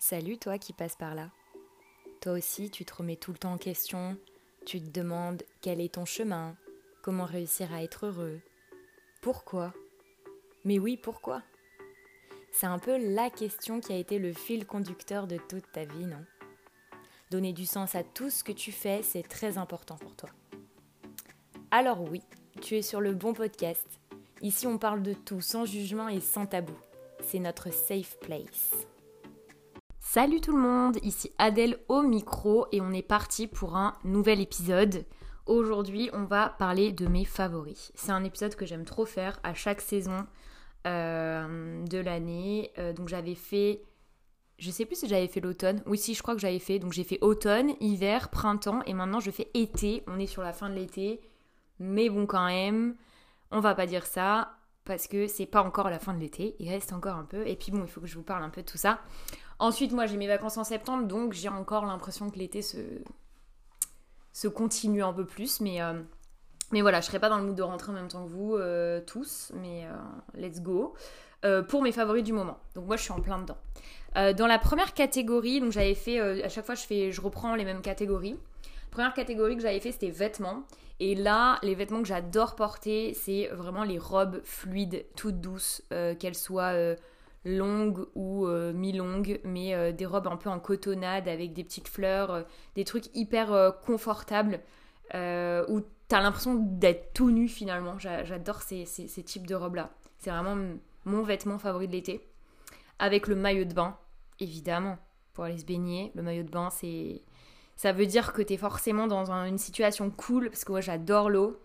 Salut toi qui passes par là. Toi aussi, tu te remets tout le temps en question, tu te demandes quel est ton chemin, comment réussir à être heureux, pourquoi? Mais oui, pourquoi? C'est un peu la question qui a été le fil conducteur de toute ta vie, non? Donner du sens à tout ce que tu fais, c'est très important pour toi. Alors oui, tu es sur le bon podcast. Ici, on parle de tout sans jugement et sans tabou. C'est notre safe place. Salut tout le monde, ici Adèle au micro et on est parti pour un nouvel épisode. Aujourd'hui, on va parler de mes favoris. C'est un épisode que j'aime trop faire à chaque saison euh, de l'année. Euh, donc j'avais fait, je sais plus si j'avais fait l'automne. Oui, si, je crois que j'avais fait. Donc j'ai fait automne, hiver, printemps et maintenant je fais été. On est sur la fin de l'été, mais bon quand même, on va pas dire ça parce que c'est pas encore la fin de l'été. Il reste encore un peu. Et puis bon, il faut que je vous parle un peu de tout ça. Ensuite, moi, j'ai mes vacances en septembre, donc j'ai encore l'impression que l'été se, se continue un peu plus. Mais, euh, mais voilà, je serai pas dans le mood de rentrer en même temps que vous euh, tous, mais euh, let's go. pour mes favoris du moment. Donc moi, je suis en plein dedans. dans la première catégorie, donc j'avais fait, à chaque fois, je, fais, je reprends les mêmes catégories. première catégorie que j'avais fait, c'était vêtements. Et là, les vêtements que j'adore porter, c'est vraiment les robes fluides, toutes douces, qu'elles soient longues ou euh, mi-longues, mais euh, des robes un peu en cotonnade avec des petites fleurs, euh, des trucs hyper confortables où t'as l'impression d'être tout nu finalement. J'adore ces, types de robes-là. C'est vraiment mon vêtement favori de l'été. Avec le maillot de bain, évidemment, pour aller se baigner. Le maillot de bain, c'est. Ça veut dire que t'es forcément dans une situation cool, parce que moi j'adore l'eau.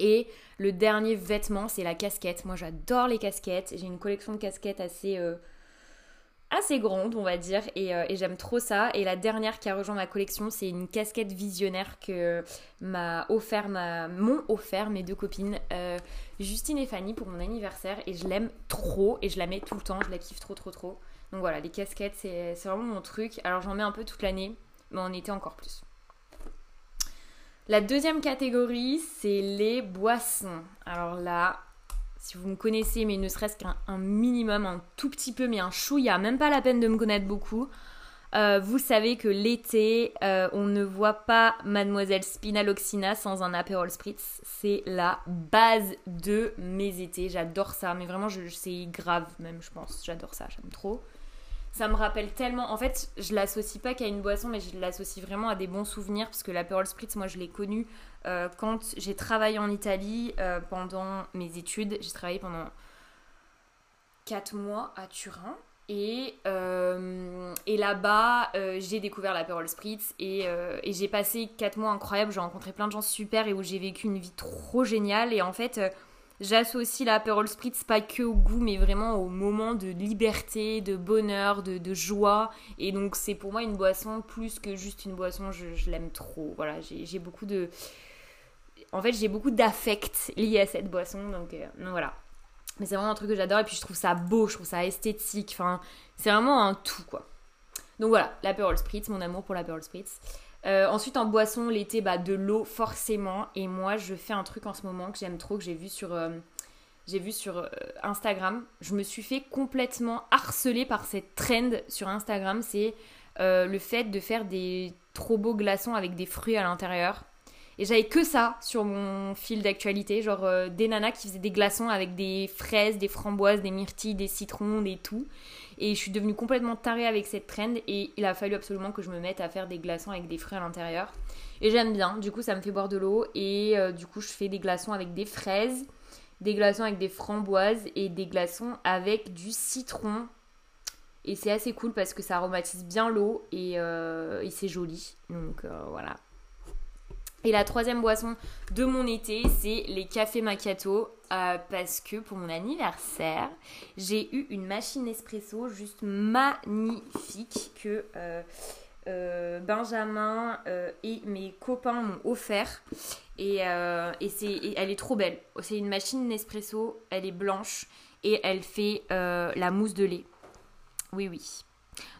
Et le dernier vêtement, c'est la casquette. Moi, j'adore les casquettes. J'ai une collection de casquettes assez, euh, assez grande, on va dire, euh, et, j'aime trop ça. Et la dernière qui a rejoint ma collection, c'est une casquette visionnaire que m'a offert, ma, m'ont offert mes deux copines, euh, Justine et Fanny, pour mon anniversaire. Et je l'aime trop, et je la mets tout le temps. Je la kiffe trop, trop, trop. Donc voilà, les casquettes, c'est, c'est vraiment mon truc. Alors j'en mets un peu toute l'année, mais en été encore plus. La deuxième catégorie, c'est les boissons. Alors là, si vous me connaissez, mais ne serait-ce qu'un minimum, un tout petit peu, mais un chou, il n'y a même pas la peine de me connaître beaucoup. Euh, vous savez que l'été, euh, on ne voit pas Mademoiselle Spinaloxina sans un Aperol Spritz. C'est la base de mes étés. J'adore ça, mais vraiment, c'est grave même, je pense. J'adore ça, j'aime trop ça me rappelle tellement. En fait, je l'associe pas qu'à une boisson, mais je l'associe vraiment à des bons souvenirs parce que l'Aperol Spritz, moi, je l'ai connu euh, quand j'ai travaillé en Italie euh, pendant mes études. J'ai travaillé pendant 4 mois à Turin. Et, euh, et là-bas, j'ai découvert l'Aperol Spritz et, et j'ai passé 4 mois incroyables. J'ai rencontré plein de gens super et où j'ai vécu une vie trop géniale. Et en fait J'associe l'Aperol Spritz pas que au goût, mais vraiment au moment de liberté, de bonheur, de, joie. Et donc c'est pour moi une boisson plus que juste une boisson, je, l'aime trop. Voilà, j'ai beaucoup de... En fait, j'ai beaucoup d'affect lié à cette boisson, donc, euh, voilà. Mais c'est vraiment un truc que j'adore et puis je trouve ça beau, je trouve ça esthétique. Enfin, c'est vraiment un tout, quoi. Donc voilà, l'Aperol Spritz, mon amour pour l'Aperol Spritz. Euh, ensuite, en boisson, l'été, bah, de l'eau, forcément. Et moi, je fais un truc en ce moment que j'aime trop, que j'ai vu sur, euh, vu sur euh, Instagram. Je me suis fait complètement harceler par cette trend sur Instagram. C'est le fait de faire des trop beaux glaçons avec des fruits à l'intérieur. Et j'avais que ça sur mon fil d'actualité, genre des nanas qui faisaient des glaçons avec des fraises, des framboises, des myrtilles, des citrons, des tout. Et je suis devenue complètement tarée avec cette trend et il a fallu absolument que je me mette à faire des glaçons avec des fruits à l'intérieur. Et j'aime bien, du coup ça me fait boire de l'eau et euh, du coup je fais des glaçons avec des fraises, des glaçons avec des framboises et des glaçons avec du citron. Et c'est assez cool parce que ça aromatise bien l'eau et, euh, c'est joli. Donc euh, voilà, et la troisième boisson de mon été, c'est les cafés macchiato. Euh, parce que pour mon anniversaire, j'ai eu une machine espresso juste magnifique que euh, euh, Benjamin et mes copains m'ont offert. Et, elle est trop belle. C'est une machine Nespresso, elle est blanche et elle fait la mousse de lait. Oui, oui.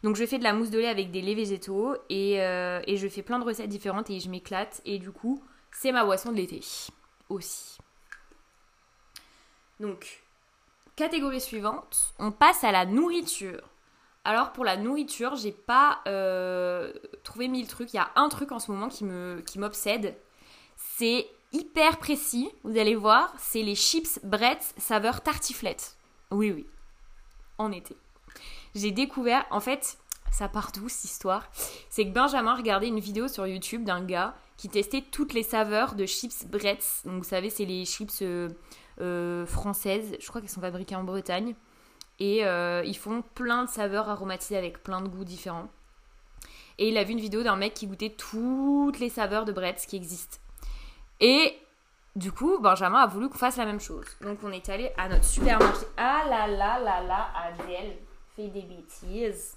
Donc je fais de la mousse de lait avec des laits végétaux et, euh, et je fais plein de recettes différentes et je m'éclate. Et du coup, c'est ma boisson de l'été aussi. Donc, catégorie suivante, on passe à la nourriture. Alors pour la nourriture, j'ai pas euh, trouvé mille trucs. Il y a un truc en ce moment qui qui m'obsède. C'est hyper précis, vous allez voir, c'est les chips Bretz saveur tartiflette. Oui oui. En été. J'ai découvert en fait, ça part d'où cette histoire? C'est que Benjamin regardait une vidéo sur YouTube d'un gars qui testait toutes les saveurs de chips Bretz. Donc vous savez, c'est les chips euh, euh, françaises. Je crois qu'elles sont fabriquées en Bretagne. Et euh, ils font plein de saveurs aromatisées avec plein de goûts différents. Et il a vu une vidéo d'un mec qui goûtait toutes les saveurs de Bretz qui existent. Et du coup, Benjamin a voulu qu'on fasse la même chose. Donc on est allé à notre supermarché. Ah là là là là, Adèle fait des bêtises.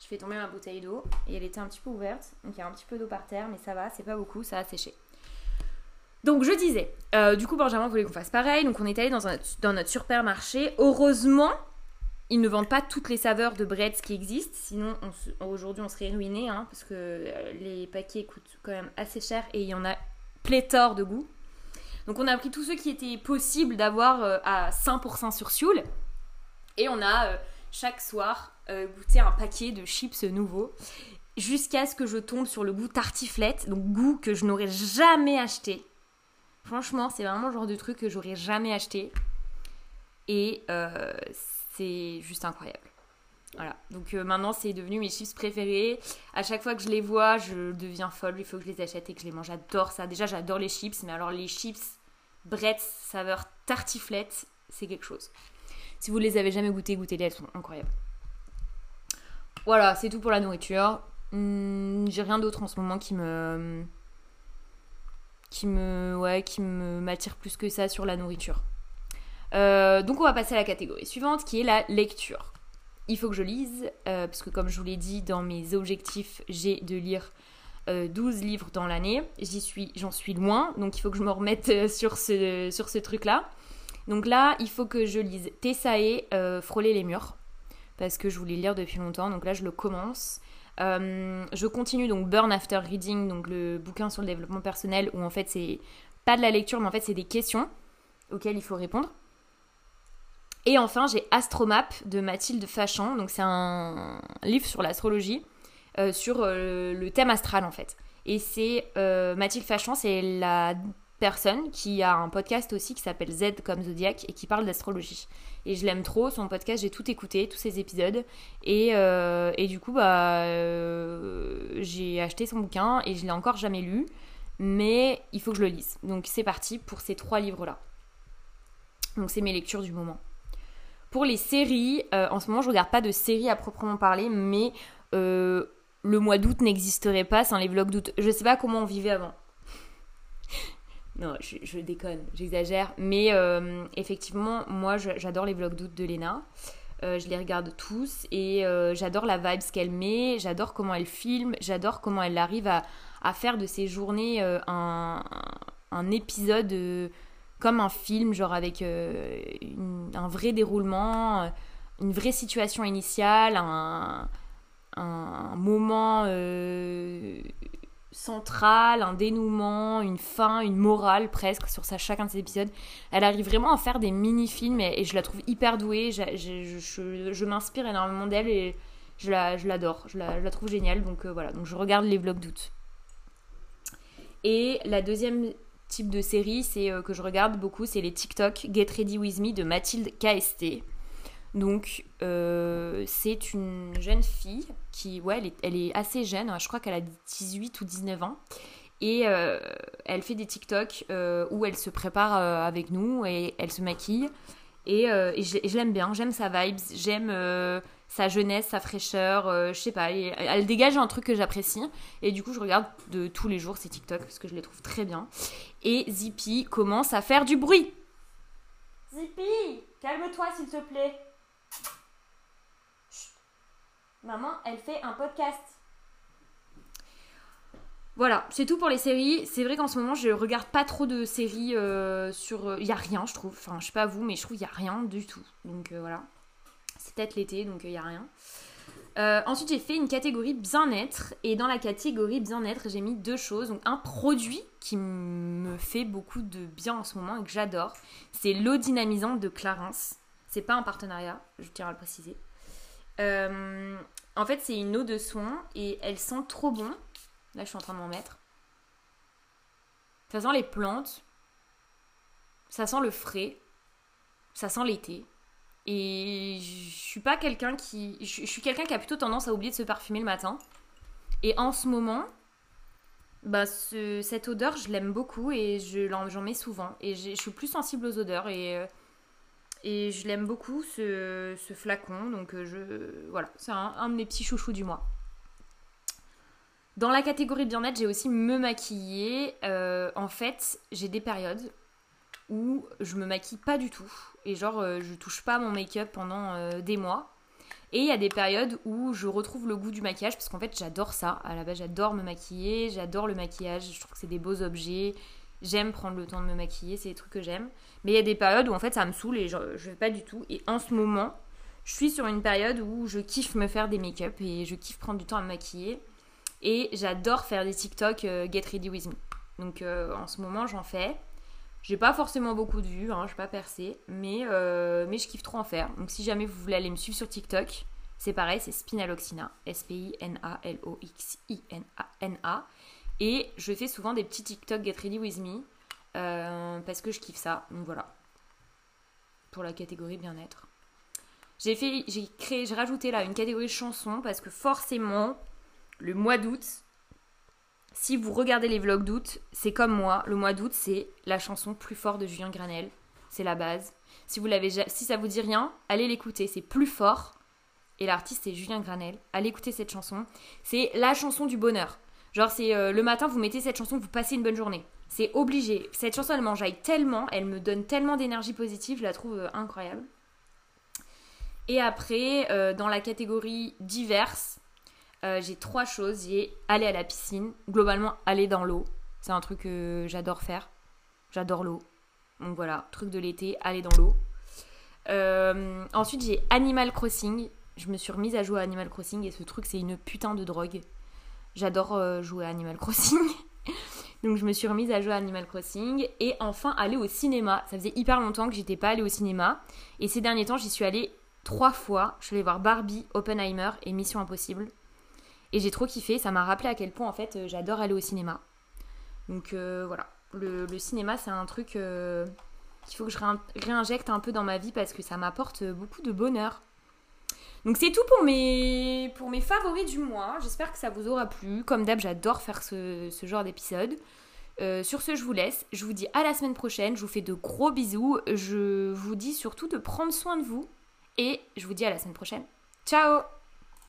Je fais tomber ma bouteille d'eau et elle était un petit peu ouverte. Donc il y a un petit peu d'eau par terre, mais ça va, c'est pas beaucoup, ça a séché. Donc je disais, euh, du coup Benjamin voulait qu'on fasse pareil, donc on est allé dans, notre supermarché. Heureusement, ils ne vendent pas toutes les saveurs de breads qui existent, sinon aujourd'hui on serait ruiné, hein, parce que euh, les paquets coûtent quand même assez cher et il y en a pléthore de goût. Donc on a pris tous ceux qui étaient possibles d'avoir euh, à 100% sur Sioule et on a chaque soir euh, goûter un paquet de chips nouveaux jusqu'à ce que je tombe sur le goût tartiflette, donc goût que je n'aurais jamais acheté. Franchement, c'est vraiment le genre de truc que j'aurais jamais acheté. Et euh, c'est juste incroyable. Voilà, donc euh, maintenant c'est devenu mes chips préférés. À chaque fois que je les vois, je deviens folle. Il faut que je les achète et que je les mange. J'adore ça. Déjà, j'adore les chips, mais alors les chips Bretz saveur tartiflette, c'est quelque chose. Si vous les avez jamais goûtées, goûtez-les, elles sont incroyables. Voilà, c'est tout pour la nourriture. Hmm, j'ai rien d'autre en ce moment qui me qui me ouais qui me m'attire plus que ça sur la nourriture. Euh, donc on va passer à la catégorie suivante qui est la lecture. Il faut que je lise euh, parce que comme je vous l'ai dit dans mes objectifs, j'ai de lire 12 euh, livres dans l'année. J'y suis j'en suis loin, donc il faut que je me remette sur ce sur ce truc là. Donc là, il faut que je lise Tessae, Frôler les murs parce que je voulais lire depuis longtemps. Donc là, je le commence. Euh, je continue donc Burn After Reading, donc le bouquin sur le développement personnel, où en fait c'est pas de la lecture, mais en fait c'est des questions auxquelles il faut répondre. Et enfin, j'ai Astromap de Mathilde Fachan, donc c'est un livre sur l'astrologie, euh, sur euh, le thème astral en fait. Et c'est Mathilde Fachan, c'est la qui a un podcast aussi qui s'appelle Z comme Zodiac et qui parle d'astrologie. Et je l'aime trop, son podcast, j'ai tout écouté, tous ses épisodes. Et, euh, et du coup, bah, euh, j'ai acheté son bouquin et je l'ai encore jamais lu. Mais il faut que je le lise. Donc c'est parti pour ces trois livres-là. Donc c'est mes lectures du moment. Pour les séries, euh, en ce moment je regarde pas de séries à proprement parler, mais le mois d'août n'existerait pas sans les vlogs d'août. Je sais pas comment on vivait avant. Non, je, déconne, j'exagère. Mais euh, effectivement, moi, j'adore les vlogs d'août de Lena. Euh, je les regarde tous et euh, j'adore la vibe qu'elle met, j'adore comment elle filme, j'adore comment elle arrive à, faire de ses journées un, épisode comme un film, genre avec un vrai déroulement, une vraie situation initiale, un moment centrale, un dénouement, une fin, une morale presque sur chacun de ces épisodes. Elle arrive vraiment à faire des mini-films et, je la trouve hyper douée. Je, m'inspire énormément d'elle et je l'adore. Je, la, trouve géniale. Donc euh, voilà, donc je regarde les vlogs d'août. Et la deuxième type de série c'est euh, que je regarde beaucoup, c'est les TikTok Get Ready With Me de Mathilde KST. Donc, euh, c'est une jeune fille qui, ouais, elle est, assez jeune, je crois qu'elle a 18 ou 19 ans. Et euh, elle fait des TikTok euh, où elle se prépare avec nous et elle se maquille. Et, je, l'aime bien, j'aime sa vibes, j'aime sa jeunesse, sa fraîcheur, je sais pas, elle, elle, dégage un truc que j'apprécie. Et du coup, je regarde de tous les jours ses TikTok parce que je les trouve très bien. Et Zippy commence à faire du bruit. Zippy, calme-toi s'il te plaît. Maman, elle fait un podcast. Voilà, c'est tout pour les séries. C'est vrai qu'en ce moment, je regarde pas trop de séries euh, sur. Il euh, y a rien, je trouve. Enfin, je sais pas vous, mais je trouve qu'il y a rien du tout. Donc euh, voilà. C'est peut-être l'été, donc il y a rien. ensuite, j'ai fait une catégorie bien-être. Et dans la catégorie bien-être, j'ai mis deux choses. Donc, un produit qui me fait beaucoup de bien en ce moment et que j'adore. C'est l'eau dynamisante de Clarins. C'est pas un partenariat, je tiens à le préciser. En fait, c'est une eau de soin et elle sent trop bon. Là, je suis en train de m'en mettre. Ça sent les plantes. Ça sent le frais. Ça sent l'été. Et je suis pas quelqu'un qui. Je suis quelqu'un qui a plutôt tendance à oublier de se parfumer le matin. Et en ce moment, bah cette odeur, je l'aime beaucoup et j'en mets souvent. Et je suis plus sensible aux odeurs et, euh, et je l'aime beaucoup ce, flacon. Donc euh, je voilà, c'est un, de mes petits chouchous du mois. Dans la catégorie bien-être, j'ai aussi me maquiller. Euh, en fait, j'ai des périodes où je me maquille pas du tout. Et genre, je touche pas mon make-up pendant des mois. Et il y a des périodes où je retrouve le goût du maquillage parce qu'en fait j'adore ça. À la base j'adore me maquiller, j'adore le maquillage, je trouve que c'est des beaux objets. J'aime prendre le temps de me maquiller, c'est des trucs que j'aime. Mais il y a des périodes où en fait ça me saoule et je, ne fais pas du tout. Et en ce moment, je suis sur une période où je kiffe me faire des make-up et je kiffe prendre du temps à me maquiller. Et j'adore faire des TikTok euh, Get Ready With Me. Donc euh, en ce moment j'en fais. J'ai pas forcément beaucoup de vues, hein, je suis pas percée, mais, euh, mais je kiffe trop en faire. Donc si jamais vous voulez aller me suivre sur TikTok, c'est pareil, c'est Spinaloxina, S-P-I-N-A-L-O-X-I-N-A. Et je fais souvent des petits TikTok Get Ready With Me, euh, parce que je kiffe ça. Donc voilà, pour la catégorie bien-être. J'ai fait, j'ai créé, j'ai rajouté là une catégorie chanson parce que forcément, le mois d'août, si vous regardez les vlogs d'août, c'est comme moi, le mois d'août, c'est la chanson plus fort de Julien Granel. C'est la base. Si vous l'avez si ça vous dit rien, allez l'écouter, c'est plus fort. Et l'artiste c'est Julien Granel. Allez écouter cette chanson. C'est la chanson du bonheur. Genre c'est euh, le matin vous mettez cette chanson, vous passez une bonne journée. C'est obligé. Cette chanson elle m'enjaille tellement, elle me donne tellement d'énergie positive, je la trouve euh, incroyable. Et après, euh, dans la catégorie diverses, euh, j'ai trois choses. J'ai aller à la piscine, globalement aller dans l'eau. C'est un truc que j'adore faire. J'adore l'eau. Donc voilà, truc de l'été, aller dans l'eau. Ensuite, j'ai Animal Crossing. Je me suis remise à jouer à Animal Crossing et ce truc, c'est une putain de drogue. J'adore euh, jouer à Animal Crossing. Donc je me suis remise à jouer à Animal Crossing. Et enfin, aller au cinéma. Ça faisait hyper longtemps que j'étais pas allée au cinéma. Et ces derniers temps, j'y suis allée trois fois. Je suis allée voir Barbie, Oppenheimer et Mission Impossible. Et j'ai trop kiffé, ça m'a rappelé à quel point en fait euh, j'adore aller au cinéma. Donc euh, voilà, le, cinéma c'est un truc qu'il faut que je réinjecte un peu dans ma vie parce que ça m'apporte beaucoup de bonheur. Donc c'est tout pour mes, pour mes favoris du mois. J'espère que ça vous aura plu. Comme d'hab, j'adore faire ce, genre d'épisode. sur ce, je vous laisse. Je vous dis à la semaine prochaine. Je vous fais de gros bisous. Je vous dis surtout de prendre soin de vous. Et je vous dis à la semaine prochaine. Ciao